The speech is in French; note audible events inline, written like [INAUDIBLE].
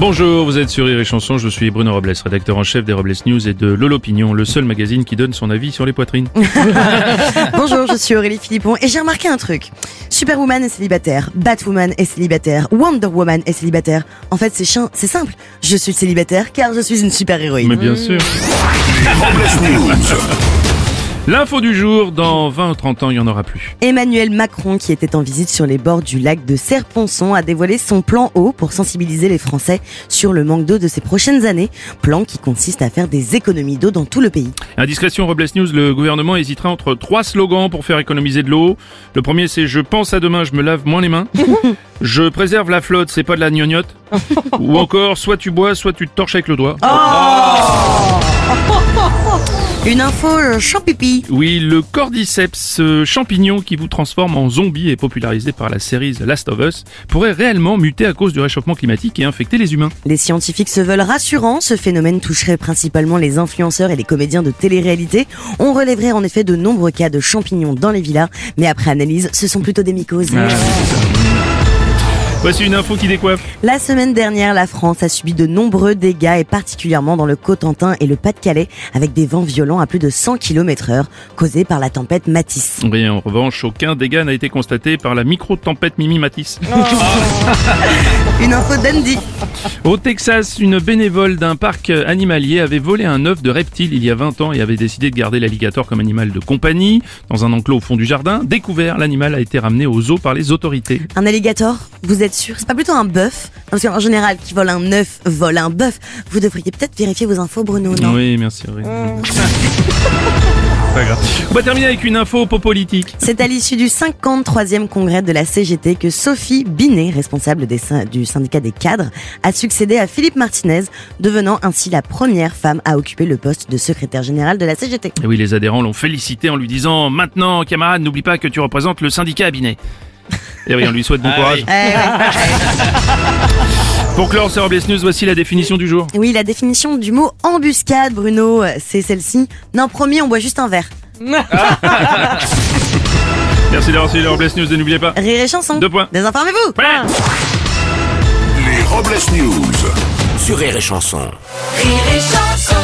Bonjour, vous êtes sur Rire et Chanson, je suis Bruno Robles, rédacteur en chef des Robles News et de Lolopinion, le seul magazine qui donne son avis sur les poitrines. [LAUGHS] Bonjour, je suis Aurélie Philippon et j'ai remarqué un truc. Superwoman est célibataire, Batwoman est célibataire, Wonder Woman est célibataire. En fait, c'est chiant, c'est simple. Je suis célibataire car je suis une super héroïne. Mais bien sûr. Les Robles News. L'info du jour, dans 20 ou 30 ans, il n'y en aura plus. Emmanuel Macron, qui était en visite sur les bords du lac de Serponçon, a dévoilé son plan eau pour sensibiliser les Français sur le manque d'eau de ces prochaines années. Plan qui consiste à faire des économies d'eau dans tout le pays. Indiscrétion Robles News, le gouvernement hésitera entre trois slogans pour faire économiser de l'eau. Le premier c'est je pense à demain, je me lave moins les mains. [LAUGHS] je préserve la flotte, c'est pas de la gnognotte. [LAUGHS] Ou encore, soit tu bois, soit tu te torches avec le doigt. Une info euh, champipi. Oui, le cordyceps, ce champignon qui vous transforme en zombie et popularisé par la série The Last of Us, pourrait réellement muter à cause du réchauffement climatique et infecter les humains. Les scientifiques se veulent rassurants. Ce phénomène toucherait principalement les influenceurs et les comédiens de télé-réalité. On relèverait en effet de nombreux cas de champignons dans les villas, mais après analyse, ce sont plutôt des mycoses. Voici une info qui décoiffe. La semaine dernière, la France a subi de nombreux dégâts et particulièrement dans le Cotentin et le Pas-de-Calais avec des vents violents à plus de 100 km heure causés par la tempête Matisse. Oui, en revanche, aucun dégât n'a été constaté par la micro-tempête Mimi Matisse. [LAUGHS] Une info d'Andy. Au Texas, une bénévole d'un parc animalier avait volé un œuf de reptile il y a 20 ans et avait décidé de garder l'alligator comme animal de compagnie dans un enclos au fond du jardin. Découvert, l'animal a été ramené au zoo par les autorités. Un alligator Vous êtes sûr C'est pas plutôt un bœuf? Parce qu'en général, qui vole un œuf, vole un bœuf. Vous devriez peut-être vérifier vos infos, Bruno, non? Oui, merci. oui. [LAUGHS] Pas grave. On va terminer avec une info politique. C'est à l'issue du 53e congrès de la CGT que Sophie Binet, responsable des du syndicat des cadres, a succédé à Philippe Martinez, devenant ainsi la première femme à occuper le poste de secrétaire général de la CGT. Et oui, les adhérents l'ont félicité en lui disant Maintenant, camarade, n'oublie pas que tu représentes le syndicat Binet. Et oui, on lui souhaite bon courage. Eh ouais. [LAUGHS] Pour clore ce Robles News, voici la définition du jour. Oui, la définition du mot embuscade, Bruno, c'est celle-ci. Non, promis, on boit juste un verre. [LAUGHS] Merci d'avoir suivi les Robles News et n'oubliez pas. Rire et chanson. Deux points. Désinformez-vous. Les Robles News. Sur Rire et Chanson. Rire et chanson